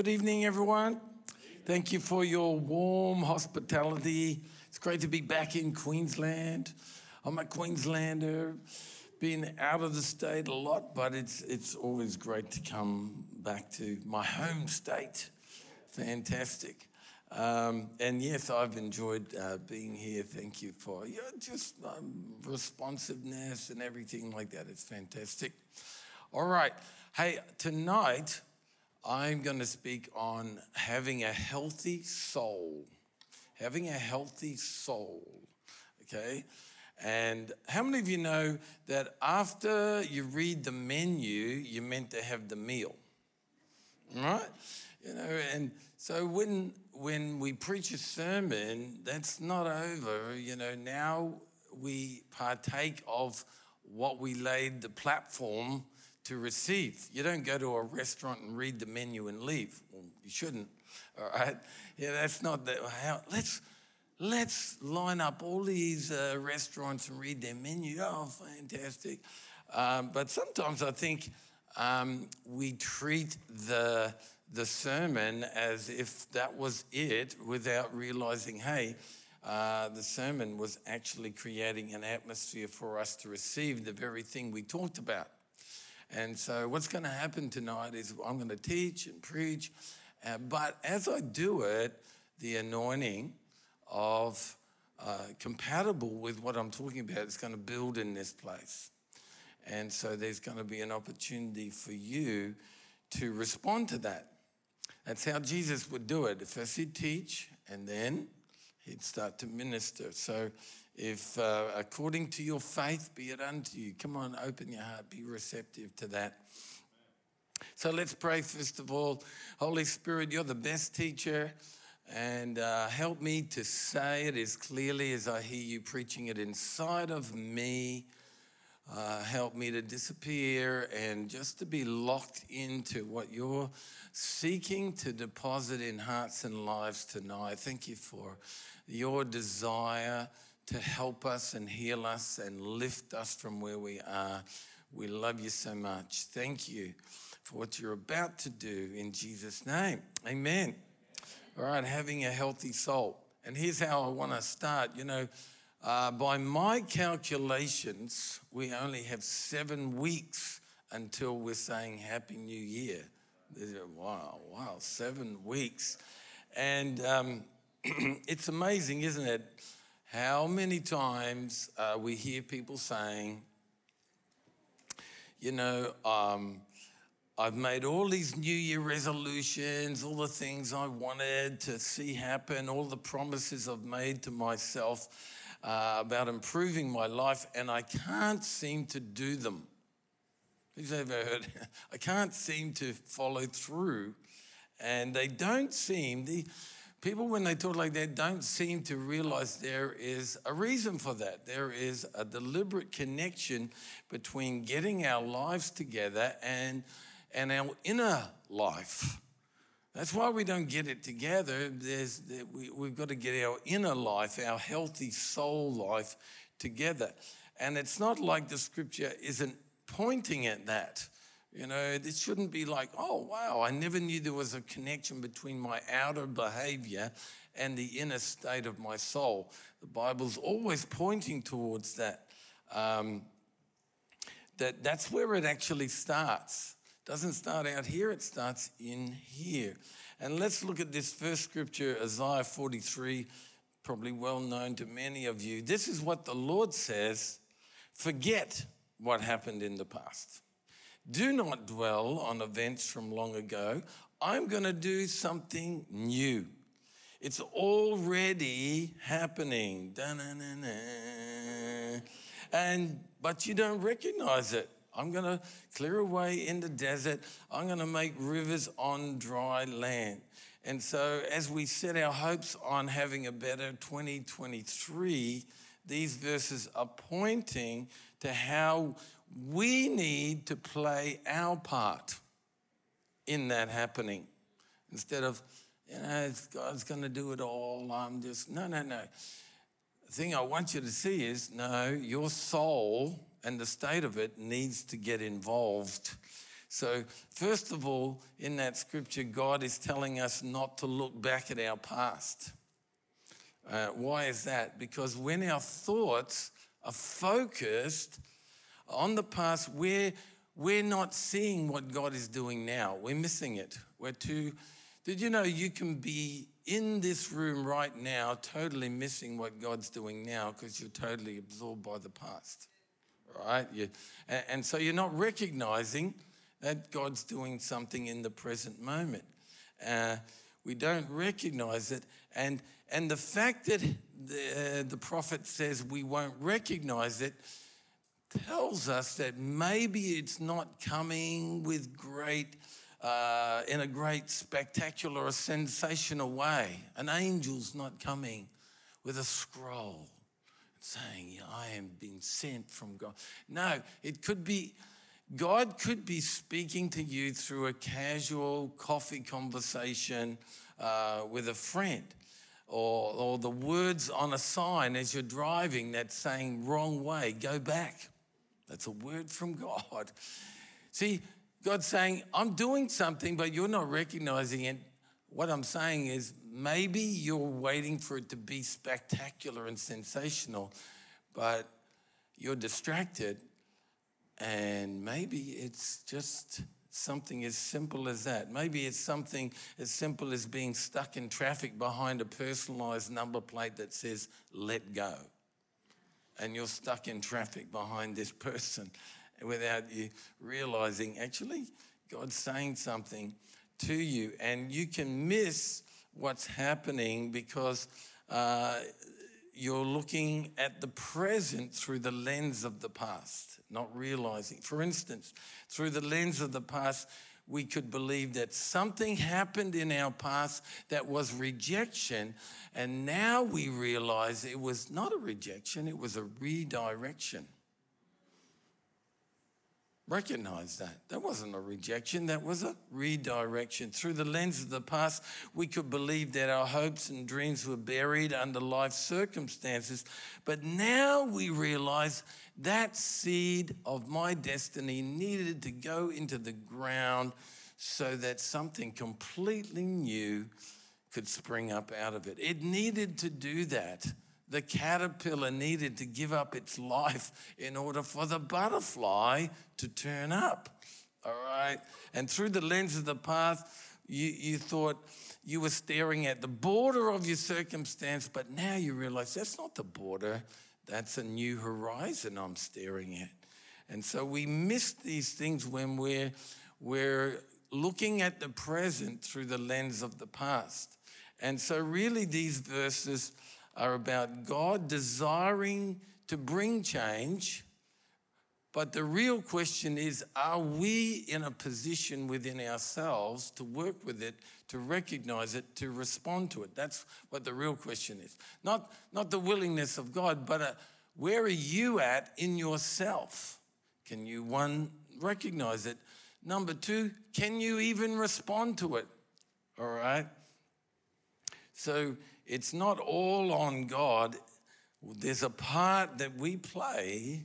Good evening, everyone. Thank you for your warm hospitality. It's great to be back in Queensland. I'm a Queenslander, been out of the state a lot, but it's, it's always great to come back to my home state. Fantastic. Um, and yes, I've enjoyed uh, being here. Thank you for your just um, responsiveness and everything like that. It's fantastic. All right. Hey, tonight I'm going to speak on having a healthy soul. Having a healthy soul. Okay? And how many of you know that after you read the menu, you're meant to have the meal? Right? You know, and so when when we preach a sermon, that's not over. You know, now we partake of what we laid the platform to receive. You don't go to a restaurant and read the menu and leave. Well, you shouldn't. All right? Yeah, that's not the how. Let's let's line up all these uh, restaurants and read their menu. Oh, fantastic! Um, but sometimes I think um, we treat the the sermon as if that was it without realizing, hey, uh, the sermon was actually creating an atmosphere for us to receive the very thing we talked about. And so, what's going to happen tonight is I'm going to teach and preach, uh, but as I do it, the anointing of uh, compatible with what I'm talking about is going to build in this place. And so, there's going to be an opportunity for you to respond to that. That's how Jesus would do it. First, he'd teach, and then he'd start to minister. So, if uh, according to your faith be it unto you, come on, open your heart, be receptive to that. So let's pray first of all. Holy Spirit, you're the best teacher, and uh, help me to say it as clearly as I hear you preaching it inside of me. Uh, help me to disappear and just to be locked into what you're seeking to deposit in hearts and lives tonight. Thank you for your desire to help us and heal us and lift us from where we are. We love you so much. Thank you for what you're about to do in Jesus' name. Amen. All right, having a healthy soul. And here's how I want to start. You know, uh, by my calculations, we only have seven weeks until we're saying Happy New Year. Wow, wow, seven weeks. And um, it's amazing, isn't it? How many times uh, we hear people saying, you know, um, I've made all these New Year resolutions, all the things I wanted to see happen, all the promises I've made to myself uh, about improving my life, and I can't seem to do them. Who's ever heard? I can't seem to follow through. And they don't seem, the people when they talk like that don't seem to realize there is a reason for that. There is a deliberate connection between getting our lives together and, and our inner life. That's why we don't get it together. There's, we, we've got to get our inner life, our healthy soul life together. And it's not like the scripture isn't pointing at that. You know, this shouldn't be like, oh, wow, I never knew there was a connection between my outer behavior and the inner state of my soul. The Bible's always pointing towards that. Um, that that's where it actually starts doesn't start out here, it starts in here. And let's look at this first scripture, Isaiah 43, probably well known to many of you. This is what the Lord says forget what happened in the past. Do not dwell on events from long ago. I'm going to do something new. It's already happening. Da-na-na-na. And but you don't recognize it. I'm going to clear away in the desert. I'm going to make rivers on dry land. And so, as we set our hopes on having a better 2023, these verses are pointing to how we need to play our part in that happening. Instead of, you know, God's going to do it all. I'm just, no, no, no. The thing I want you to see is no, your soul and the state of it needs to get involved So, first of all, in that scripture, God is telling us not to look back at our past. Uh, why is that? Because when our thoughts are focused on the past, we're, we're not seeing what God is doing now. We're missing it. We're too. Did you know you can be in this room right now totally missing what God's doing now because you're totally absorbed by the past? Right? You, and, and so you're not recognizing that God's doing something in the present moment. Uh, we don't recognize it. And, and the fact that the, uh, the prophet says we won't recognize it tells us that maybe it's not coming with great, uh, in a great spectacular or sensational way. An angel's not coming with a scroll saying, I am being sent from God. No, it could be God could be speaking to you through a casual coffee conversation uh, with a friend, or, or the words on a sign as you're driving that's saying, wrong way, go back. That's a word from God. See, God's saying, I'm doing something, but you're not recognizing it. What I'm saying is, maybe you're waiting for it to be spectacular and sensational, but you're distracted and maybe it's just something as simple as that. Maybe it's something as simple as being stuck in traffic behind a personalized number plate that says, let go. And you're stuck in traffic behind this person without you realizing, actually, God's saying something to you. And you can miss what's happening because uh, you're looking at the present through the lens of the past not realizing. For instance, through the lens of the past, we could believe that something happened in our past that was rejection, and now we realize it was not a rejection, it was a redirection. Recognize that. That wasn't a rejection, that was a redirection. Through the lens of the past, we could believe that our hopes and dreams were buried under life circumstances. But now we realize that seed of my destiny needed to go into the ground so that something completely new could spring up out of it. It needed to do that. The caterpillar needed to give up its life in order for the butterfly to turn up. All right. And through the lens of the path, you, you thought you were staring at the border of your circumstance, but now you realize that's not the border, that's a new horizon I'm staring at. And so we miss these things when we're, we're looking at the present through the lens of the past. And so, really, these verses are about God desiring to bring change. But the real question is are we in a position within ourselves to work with it, to recognize it, to respond to it? That's what the real question is. Not, not the willingness of God, but a, uh, where are you at in yourself? Can you, one, recognize it? Number two, can you even respond to it? All right? So it's not all on God. There's a part that we play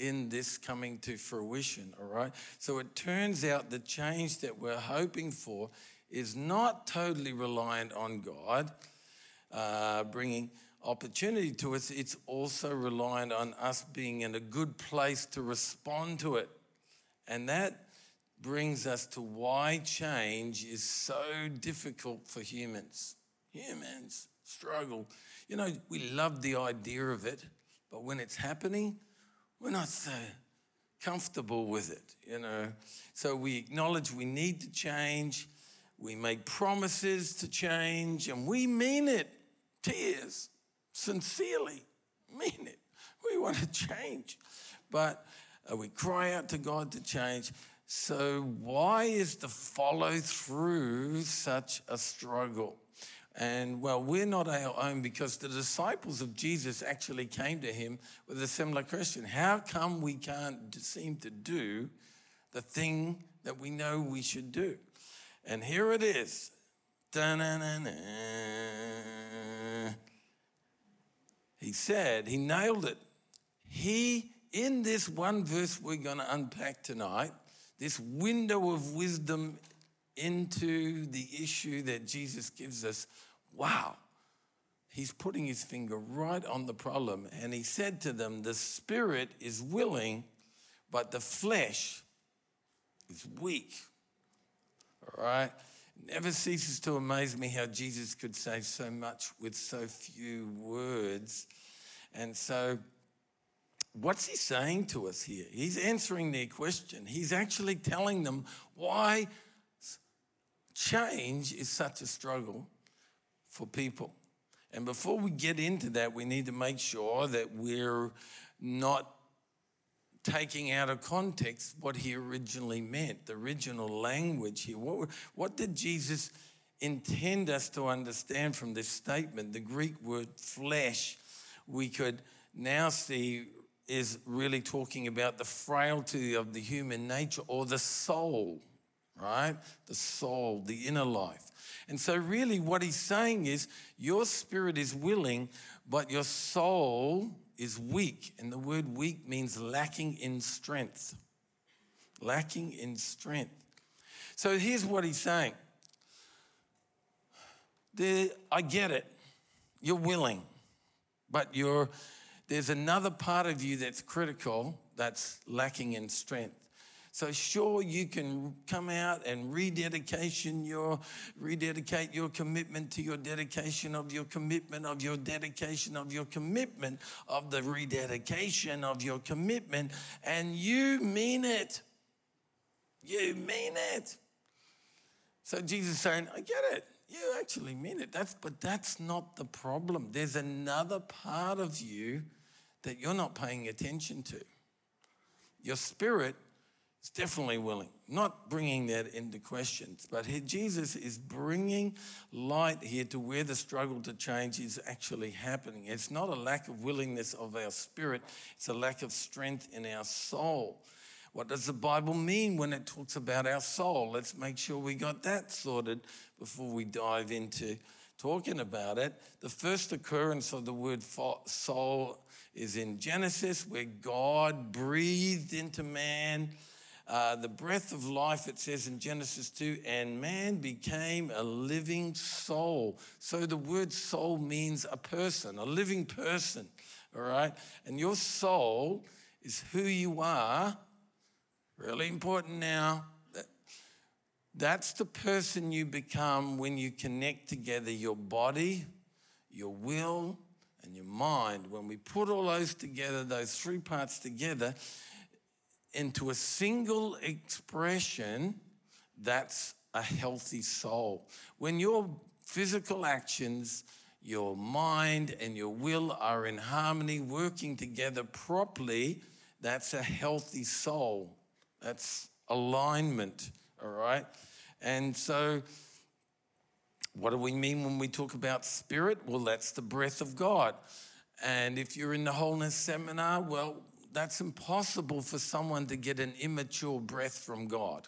in this coming to fruition, all right? So it turns out the change that we're hoping for is not totally reliant on God uh, bringing opportunity to us, it's also reliant on us being in a good place to respond to it. And that brings us to why change is so difficult for humans. Humans struggle. You know, we love the idea of it, but when it's happening, we're not so comfortable with it, you know. So we acknowledge we need to change, we make promises to change, and we mean it. Tears, sincerely mean it. We want to change, but uh, we cry out to God to change. So, why is the follow through such a struggle? And well, we're not our own because the disciples of Jesus actually came to him with a similar question How come we can't seem to do the thing that we know we should do? And here it is. Da-na-na-na. He said, he nailed it. He, in this one verse we're going to unpack tonight, this window of wisdom into the issue that Jesus gives us, wow, he's putting his finger right on the problem. And he said to them, The spirit is willing, but the flesh is weak. All right? never ceases to amaze me how Jesus could say so much with so few words. And so, what's he saying to us here? He's answering their question. He's actually telling them why change is such a struggle for people. And before we get into that, we need to make sure that we're not taking out of context what he originally meant, the original language here. What, what did Jesus intend us to understand from this statement? The Greek word flesh, we could now see is really talking about the frailty of the human nature or the soul, right? The soul, the inner life. And so, really, what he's saying is your spirit is willing, but your soul is weak, and the word weak means lacking in strength. Lacking in strength. So here's what he's saying I get it. You're willing, but you're, there's another part of you that's critical that's lacking in strength. So sure, you can come out and rededication your rededicate your commitment to your dedication of your commitment of your dedication of your commitment of the rededication of your commitment, and you mean it. You mean it. So Jesus saying, I get it. You actually mean it. That's but that's not the problem. There's another part of you that you're not paying attention to. Your spirit is definitely willing, not bringing that into question. But here, Jesus is bringing light here to where the struggle to change is actually happening. It's not a lack of willingness of our spirit, it's a lack of strength in our soul. What does the Bible mean when it talks about our soul? Let's make sure we got that sorted before we dive into talking about it. The first occurrence of the word soul is in Genesis, where God breathed into man uh, the breath of life, it says in Genesis 2, and man became a living soul. So the word soul means a person, a living person, all right? And your soul is who you are. Really important now. That's the person you become when you connect together your body, your will, and your mind. When we put all those together, those three parts together, into a single expression, that's a healthy soul. When your physical actions, your mind, and your will are in harmony, working together properly, that's a healthy soul. That's alignment, all right? And so, what do we mean when we talk about spirit? Well, that's the breath of God. And if you're in the wholeness seminar, well, that's impossible for someone to get an immature breath from God.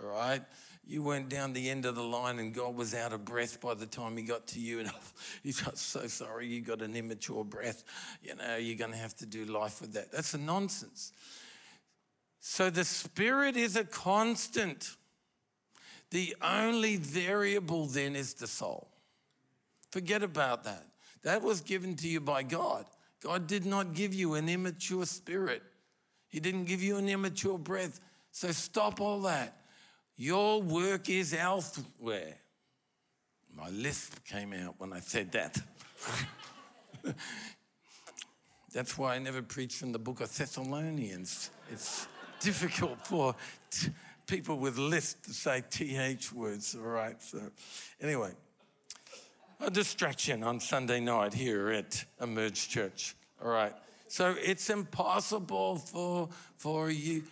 All right? You went down the end of the line and God was out of breath by the time he got to you. And he's so sorry you got an immature breath. You know, you're going to have to do life with that. That's a nonsense. So the spirit is a constant. The only variable then is the soul. Forget about that. That was given to you by God. God did not give you an immature spirit, He didn't give you an immature breath. So stop all that. Your work is elsewhere. My lisp came out when I said that. That's why I never preach from the book of Thessalonians. It's difficult for t- people with lisp to say th words, all right? So, anyway a distraction on Sunday night here at Emerge Church. All right. So it's impossible for, for you.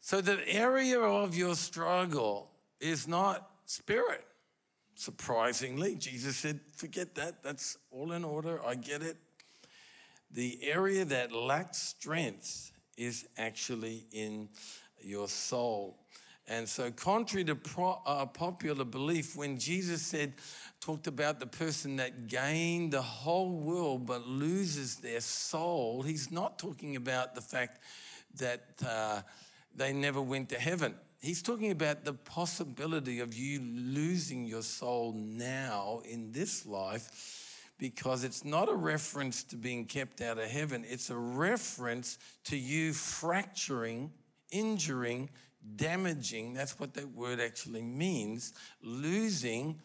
So the area of your struggle is not spirit. Surprisingly, Jesus said, forget that. That's all in order. I get it. The area that lacks strength is actually in your soul. And so, contrary to pro, uh, popular belief, when Jesus said, talked about the person that gained the whole world but loses their soul, he's not talking about the fact that uh, they never went to heaven. He's talking about the possibility of you losing your soul now in this life because it's not a reference to being kept out of heaven, it's a reference to you fracturing, injuring, damaging. That's what that word actually means. Losing,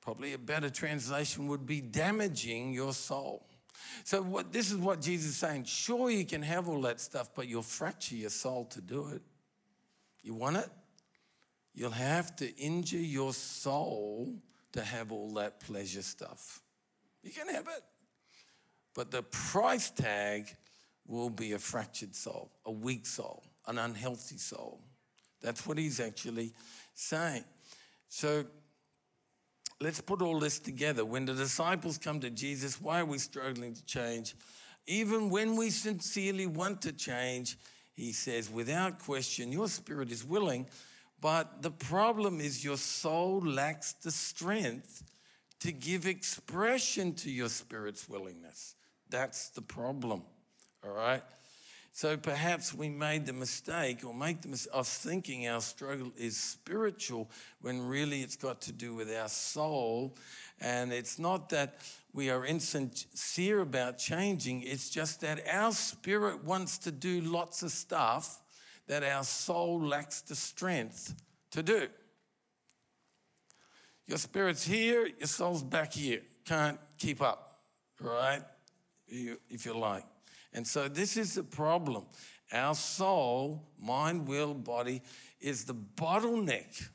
probably a better translation would be damaging your soul. So what this is what Jesus is saying. Sure, you can have all that stuff, but you'll fracture your soul to do it. You want it? You'll have to injure your soul to have all that pleasure stuff. You can have it. But the price tag will be a fractured soul, a weak soul, an unhealthy soul. That's what he's actually saying. So let's put all this together. When the disciples come to Jesus, why are we struggling to change? Even when we sincerely want to change, he says, without question, your spirit is willing, but the problem is your soul lacks the strength to give expression to your spirit's willingness. That's the problem, all right? So perhaps we made the mistake or make the mistake of thinking our struggle is spiritual when really it's got to do with our soul. And it's not that we are insincere about changing, it's just that our spirit wants to do lots of stuff that our soul lacks the strength to do. Your spirit's here, your soul's back here. Can't keep up, right? If you like. And so this is the problem. Our soul, mind, will, body is the bottleneck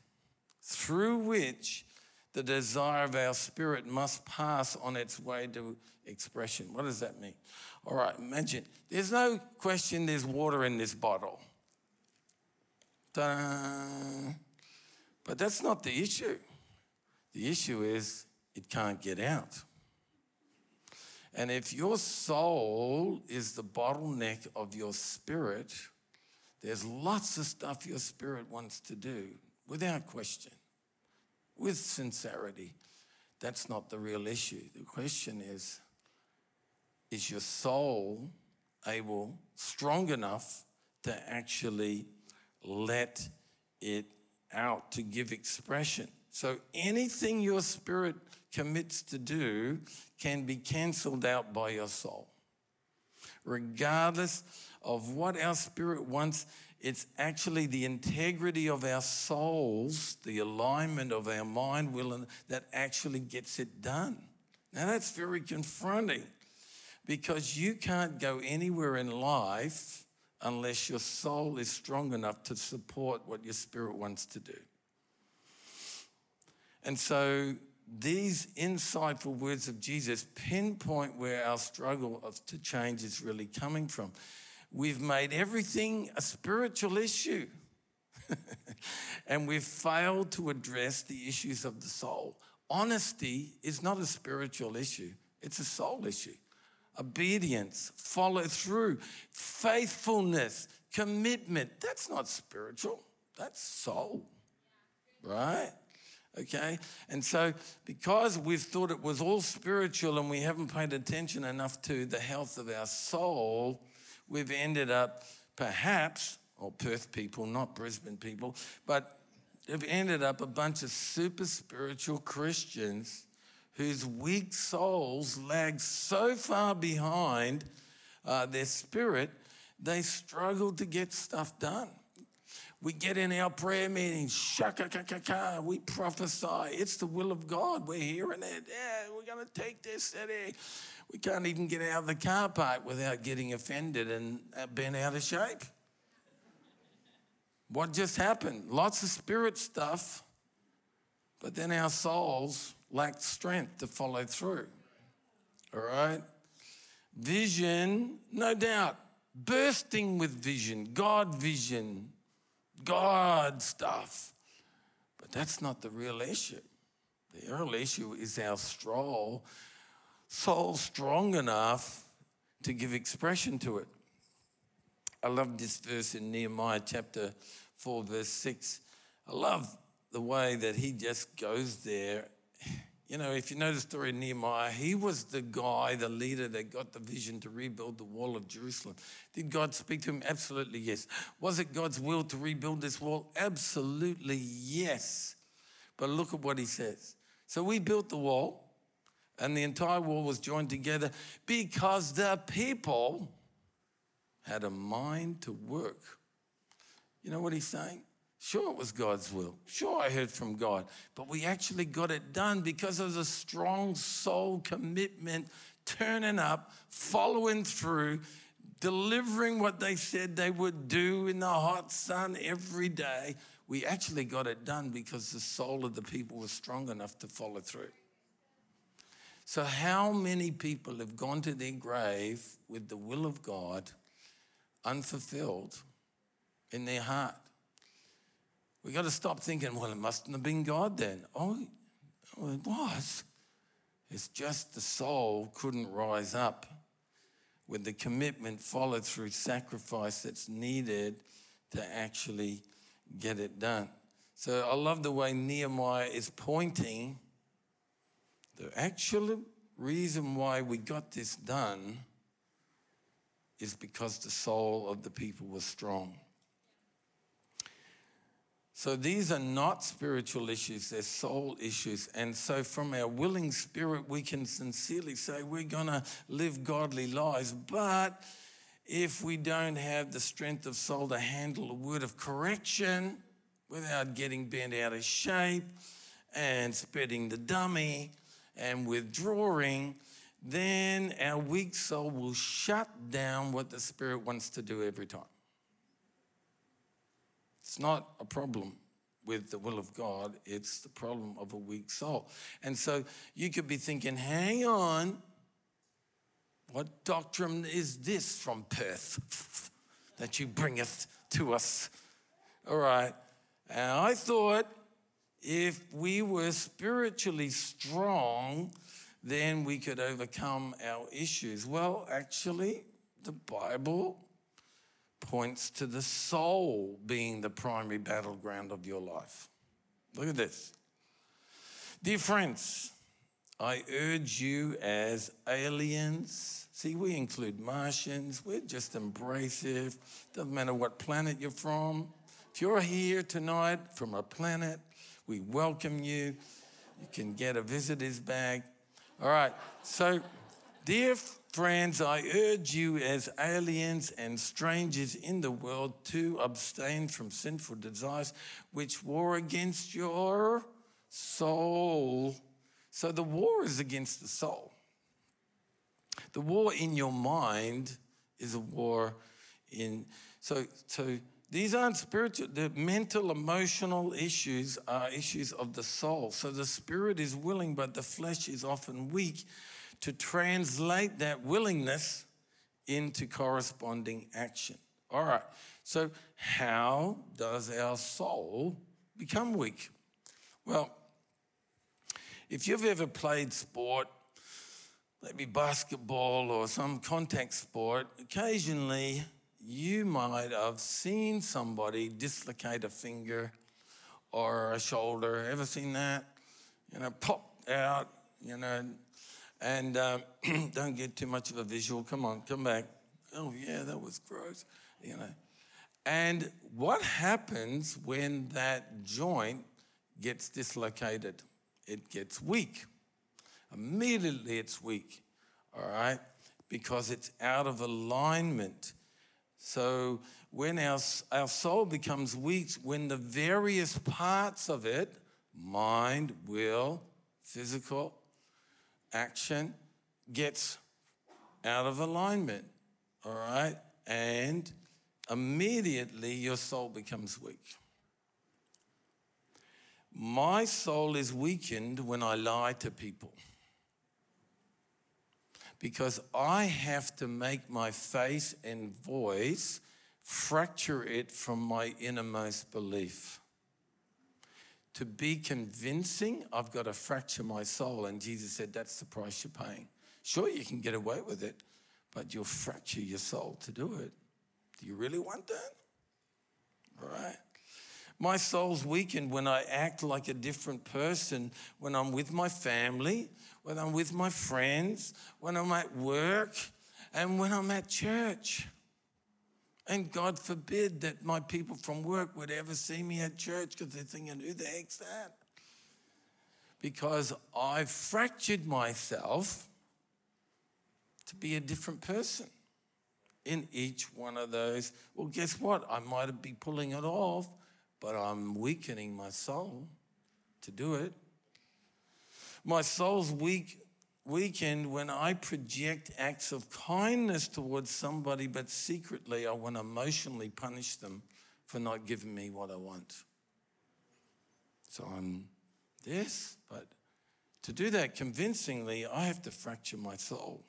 through which the desire of our spirit must pass on its way to expression. What does that mean? All right, imagine there's no question there's water in this bottle. Ta-da. But that's not the issue. The issue is it can't get out. And if your soul is the bottleneck of your spirit, there's lots of stuff your spirit wants to do without question, with sincerity. That's not the real issue. The question is is your soul able, strong enough to actually let it out, to give expression? So anything your spirit commits to do can be cancelled out by your soul. Regardless of what our spirit wants, it's actually the integrity of our souls, the alignment of our mind, will, and that actually gets it done. Now that's very confronting because you can't go anywhere in life unless your soul is strong enough to support what your spirit wants to do. And so these insightful words of Jesus pinpoint where our struggle to change is really coming from. We've made everything a spiritual issue. and we've failed to address the issues of the soul. Honesty is not a spiritual issue, it's a soul issue. Obedience, follow through, faithfulness, commitment that's not spiritual, that's soul, right? Okay? And so, because we've thought it was all spiritual and we haven't paid attention enough to the health of our soul, we've ended up perhaps, or Perth people, not Brisbane people, but have ended up a bunch of super spiritual Christians whose weak souls lag so far behind uh, their spirit, they struggle to get stuff done. We get in our prayer meetings, shaka ka ka ka, we prophesy. It's the will of God. We're hearing it. Yeah, we're going to take this city. We can't even get out of the car park without getting offended and uh, being out of shape. What just happened? Lots of spirit stuff, but then our souls lacked strength to follow through. All right? Vision, no doubt, bursting with vision, God vision, God stuff. But that's not the real issue. The real issue is our soul, soul strong enough to give expression to it. I love this verse in Nehemiah chapter 4, verse 6. I love the way that he just goes there You know, if you know the story of Nehemiah, he was the guy, the leader that got the vision to rebuild the wall of Jerusalem. Did God speak to him? Absolutely yes. Was it God's will to rebuild this wall? Absolutely yes. But look at what he says. So we built the wall, and the entire wall was joined together because the people had a mind to work. You know what he's saying? Sure, it was God's will. Sure, I heard from God. But we actually got it done because of the strong soul commitment, turning up, following through, delivering what they said they would do in the hot sun every day. We actually got it done because the soul of the people was strong enough to follow through. So, how many people have gone to their grave with the will of God unfulfilled in their heart? We got to stop thinking, well, it mustn't have been God then. Oh, oh, it was. It's just the soul couldn't rise up with the commitment followed through sacrifice that's needed to actually get it done. So I love the way Nehemiah is pointing the actual reason why we got this done is because the soul of the people was strong. So these are not spiritual issues, they're soul issues. And so, from our willing spirit, we can sincerely say we're going to live godly lives. But if we don't have the strength of soul to handle a word of correction without getting bent out of shape and spreading the dummy and withdrawing, then our weak soul will shut down what the Spirit wants to do every time. It's not a problem with the will of God, it's the problem of a weak soul. And so you could be thinking, hang on, what doctrine is this from Perth that you bringeth to us? All right. And I thought if we were spiritually strong, then we could overcome our issues. Well, actually, the Bible points to the soul being the primary battleground of your life. Look at this. Dear friends, I urge you as aliens, see, we include Martians, we're just embracive. Doesn't matter what planet you're from. If you're here tonight from a planet, we welcome you. You can get a visitor's bag. All right, so, dear Friends, I urge you as aliens and strangers in the world to abstain from sinful desires which war against your soul. So the war is against the soul. The war in your mind is a war in so so these aren't spiritual, the mental, emotional issues are issues of the soul. So the spirit is willing, but the flesh is often weak to translate that willingness into corresponding action. All right, so how does our soul become weak? Well, if you've ever played sport, maybe basketball or some contact sport, occasionally you might have seen somebody dislocate a finger or a shoulder. Ever seen that? You know, pop out, you know, and uh, don't get too much of a visual. Come on, come back. Oh, yeah, that was gross. You know. And what happens when that joint gets dislocated? It gets weak. Immediately it's weak, all right, because it's out of alignment. So when our, our soul becomes weak, when the various parts of it, mind, will, physical, action gets out of alignment, all right? And immediately your soul becomes weak. My soul is weakened when I lie to people because I have to make my face and voice fracture it from my innermost belief to be convincing, I've got to fracture my soul. And Jesus said, That's the price you're paying. Sure, you can get away with it, but you'll fracture your soul to do it. Do you really want that? All right. My soul's weakened when I act like a different person when I'm with my family, when I'm with my friends, when I'm at work, and when I'm at church. And God forbid that my people from work would ever see me at church because they're thinking, who the heck's that? Because I've fractured myself to be a different person in each one of those. Well, guess what? I might be pulling it off, but I'm weakening my soul to do it. My soul's weak, weakened when I project acts of kindness towards somebody, but secretly I want to emotionally punish them for not giving me what I want. So I'm this, but to do that convincingly, I have to fracture my soul.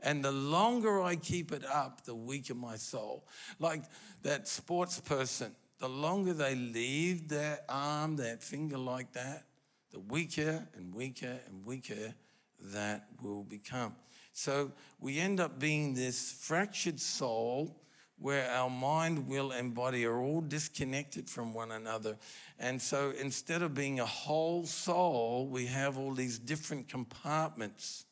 And the longer I keep it up, the weaker my soul. Like that sports person, the longer they leave their arm, that finger like that, the weaker and weaker and weaker that will become. So we end up being this fractured soul where our mind, will, and body are all disconnected from one another. And so instead of being a whole soul, we have all these different compartments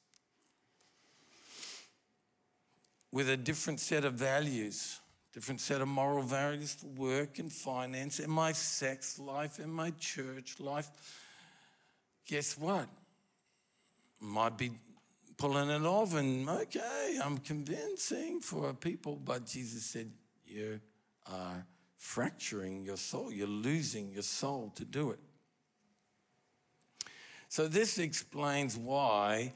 with a different set of values, different set of moral values for work and finance, and my sex life, and my church life. Guess what? Might be pulling it off, and okay, I'm convincing for people, but Jesus said, You are fracturing your soul, you're losing your soul to do it. So, this explains why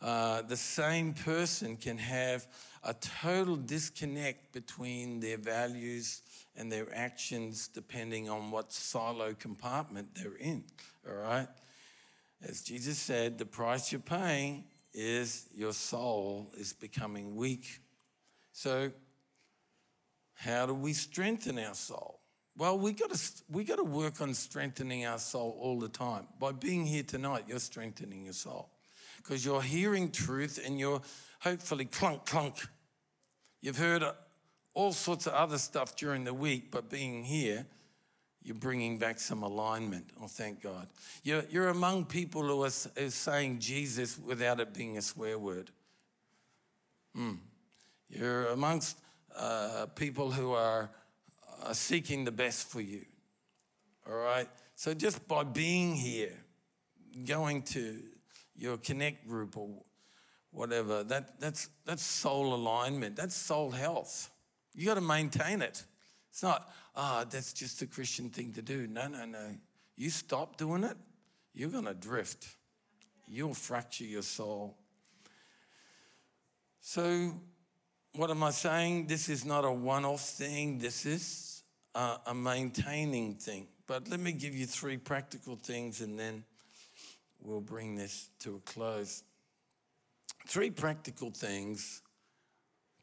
uh, the same person can have a total disconnect between their values and their actions depending on what silo compartment they're in. All right? As Jesus said, the price you're paying is your soul is becoming weak. So, how do we strengthen our soul? Well, we got to we got to work on strengthening our soul all the time. By being here tonight, you're strengthening your soul because you're hearing truth and you're hopefully clunk clunk You've heard uh, all sorts of other stuff during the week, but being here, you're bringing back some alignment. Oh, thank God. You're, you're among people who are, are saying Jesus without it being a swear word. Mm. You're amongst uh, people who are uh, seeking the best for you. All right? So just by being here, going to your connect group or whatever. That, that's, that's soul alignment. That's soul health. You got to maintain it. It's not, ah, oh, that's just a Christian thing to do. No, no, no. You stop doing it, you're going to drift. You'll fracture your soul. So, what am I saying? This is not a one off thing, this is a, a maintaining thing. But let me give you three practical things and then we'll bring this to a close. Three practical things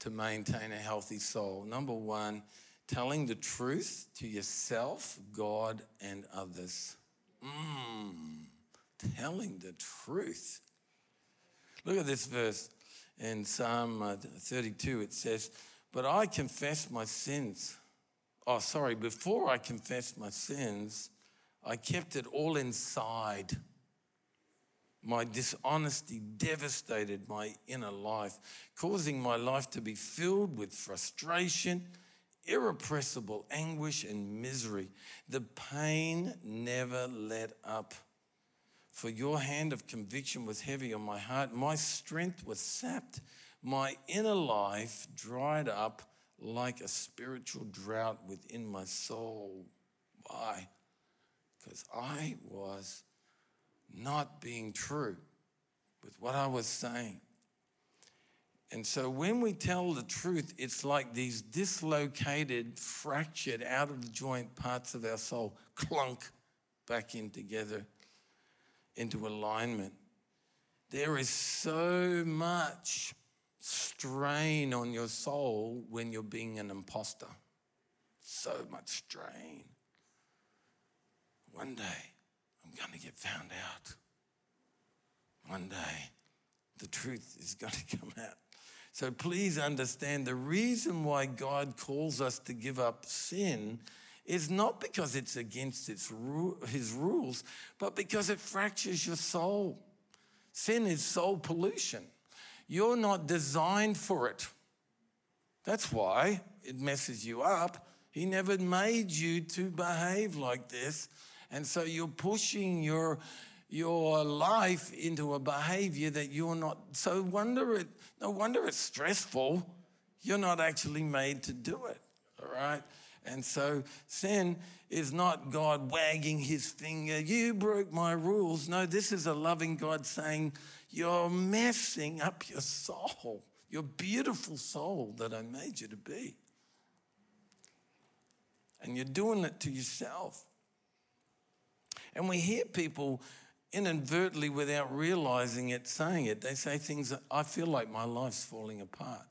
to maintain a healthy soul. Number one, telling the truth to yourself, God, and others. Mm, telling the truth. Look at this verse in Psalm uh, 32. It says, But I confess my sins. Oh, sorry, before I confessed my sins, I kept it all inside. My dishonesty devastated my inner life, causing my life to be filled with frustration, irrepressible anguish, and misery. The pain never let up. For your hand of conviction was heavy on my heart. My strength was sapped. My inner life dried up like a spiritual drought within my soul. Why? Because I was not being true with what I was saying. And so when we tell the truth, it's like these dislocated, fractured, out of the joint parts of our soul clunk back in together into alignment. There is so much strain on your soul when you're being an imposter. So much strain. One day, I'm going to get found out. One day, the truth is going to come out. So please understand the reason why God calls us to give up sin is not because it's against its his rules, but because it fractures your soul. Sin is soul pollution. You're not designed for it. That's why it messes you up. He never made you to behave like this. And so you're pushing your, your life into a behavior that you're not. So wonder it, no wonder it's stressful. You're not actually made to do it. All right? And so sin is not God wagging his finger, you broke my rules. No, this is a loving God saying, You're messing up your soul, your beautiful soul that I made you to be. And you're doing it to yourself. And we hear people inadvertently, without realizing it, saying it. They say things, I feel like my life's falling apart.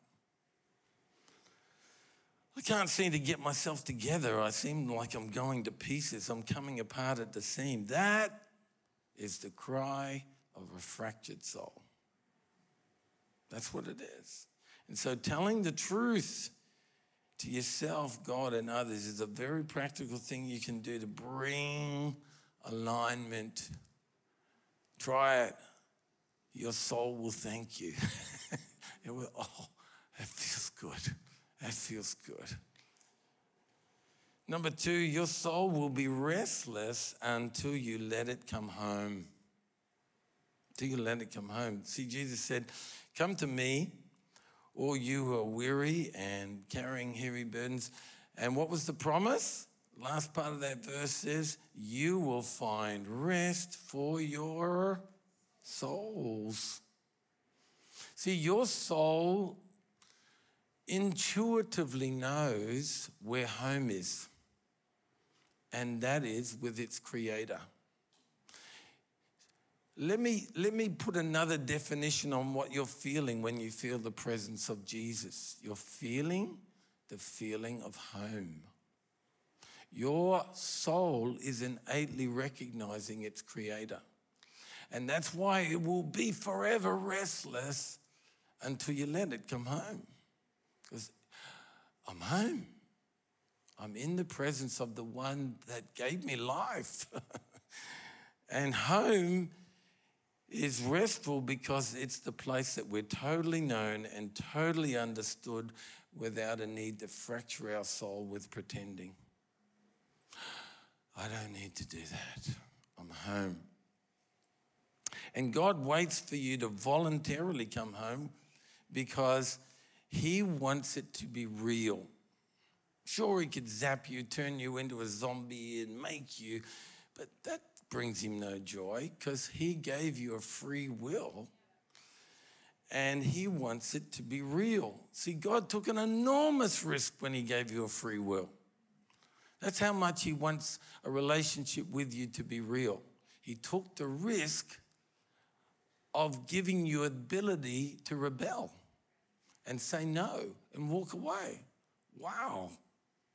I can't seem to get myself together. I seem like I'm going to pieces. I'm coming apart at the seam. That is the cry of a fractured soul. That's what it is. And so telling the truth to yourself, God, and others is a very practical thing you can do to bring alignment. Try it. Your soul will thank you. it will, oh, that feels good. That feels good. Number two, your soul will be restless until you let it come home. Until you let it come home. See, Jesus said, Come to me, all you who are weary and carrying heavy burdens. And what was the promise? Last part of that verse says, You will find rest for your souls. See, your soul intuitively knows where home is, and that is with its creator. Let me, let me put another definition on what you're feeling when you feel the presence of Jesus. You're feeling the feeling of home. Your soul is innately recognizing its creator. And that's why it will be forever restless until you let it come home. Because I'm home. I'm in the presence of the one that gave me life. and home is restful because it's the place that we're totally known and totally understood without a need to fracture our soul with pretending. I don't need to do that. I'm home. And God waits for you to voluntarily come home because he wants it to be real. Sure, he could zap you, turn you into a zombie, and make you, but that brings him no joy because he gave you a free will and he wants it to be real. See, God took an enormous risk when he gave you a free will. That's how much he wants a relationship with you to be real. He took the risk of giving you ability to rebel and say no and walk away. Wow,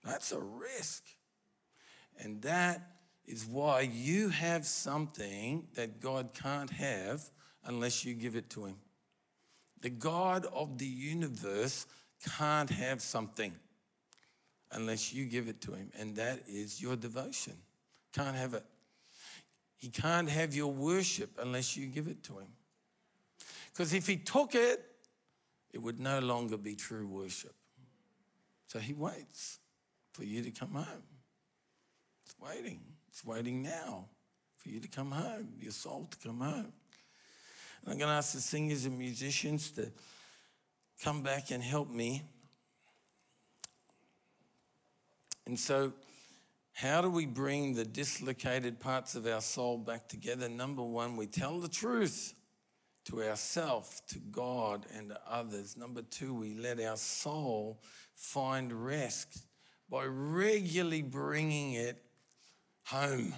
that's a risk. And that is why you have something that God can't have unless you give it to Him. The God of the universe can't have something unless you give it to Him, and that is your devotion. Can't have it. He can't have your worship unless you give it to Him. Because if He took it, it would no longer be true worship. So he waits for you to come home. It's waiting. It's waiting now for you to come home, your soul to come home. And I'm going to ask the singers and musicians to come back and help me. And so, how do we bring the dislocated parts of our soul back together? Number one, we tell the truth to ourselves, to God, and to others. Number two, we let our soul find rest by regularly bringing it home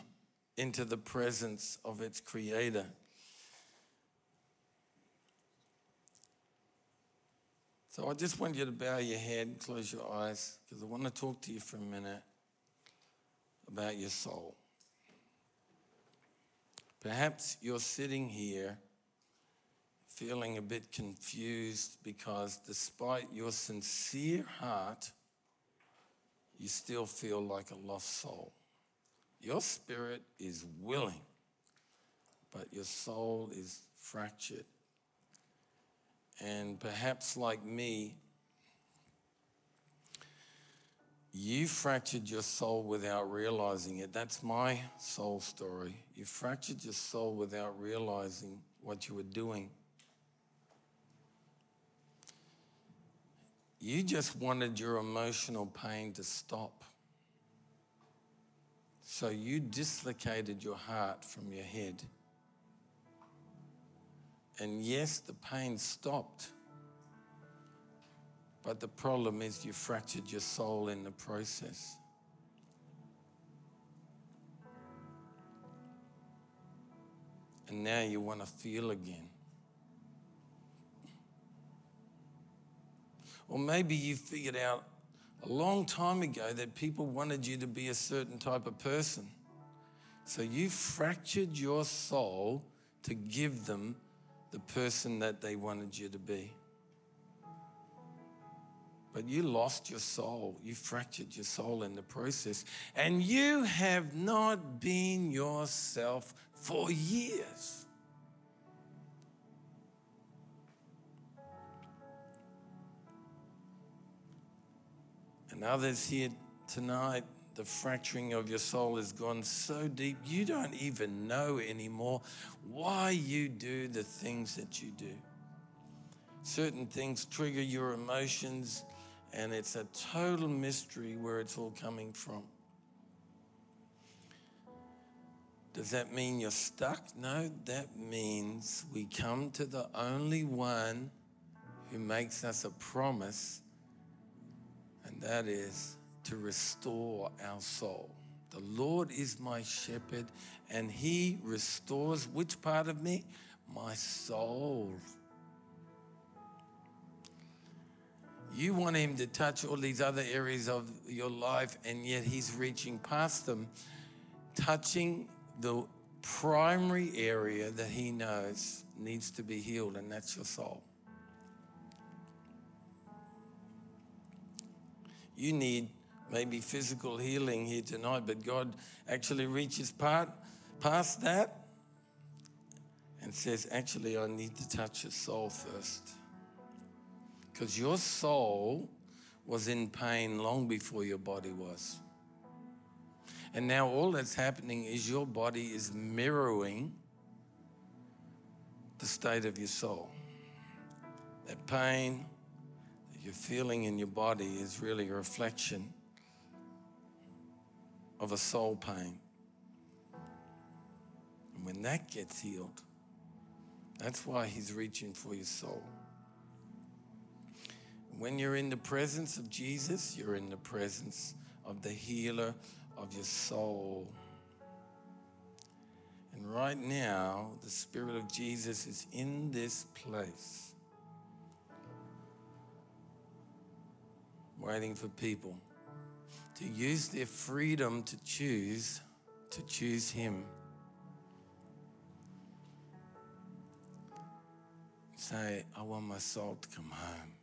into the presence of its creator. So I just want you to bow your head, and close your eyes, because I want to talk to you for a minute about your soul. Perhaps you're sitting here feeling a bit confused because despite your sincere heart, you still feel like a lost soul. Your spirit is willing, but your soul is fractured. And perhaps, like me, you fractured your soul without realizing it. That's my soul story. You fractured your soul without realizing what you were doing. You just wanted your emotional pain to stop. So you dislocated your heart from your head. And yes, the pain stopped. But the problem is you fractured your soul in the process. And now you want to feel again. Or maybe you figured out a long time ago that people wanted you to be a certain type of person. So you fractured your soul to give them the person that they wanted you to be. But you lost your soul. You fractured your soul in the process. And you have not been yourself for years. And others here tonight, the fracturing of your soul has gone so deep, you don't even know anymore why you do the things that you do. Certain things trigger your emotions, and it's a total mystery where it's all coming from. Does that mean you're stuck? No, that means we come to the only one who makes us a promise and that is to restore our soul. The Lord is my shepherd, and He restores which part of me? My soul. You want Him to touch all these other areas of your life, and yet He's reaching past them, touching the primary area that He knows needs to be healed, and that's your soul. You need maybe physical healing here tonight, but God actually reaches part, past that and says, Actually, I need to touch your soul first. Because your soul was in pain long before your body was. And now all that's happening is your body is mirroring the state of your soul. That pain, that you're feeling in your body is really a reflection of a soul pain. And when that gets healed, that's why he's reaching for your soul. When you're in the presence of Jesus, you're in the presence of the healer of your soul. And right now, the Spirit of Jesus is in this place. waiting for people to use their freedom to choose, to choose Him. Say, I want my soul to come home.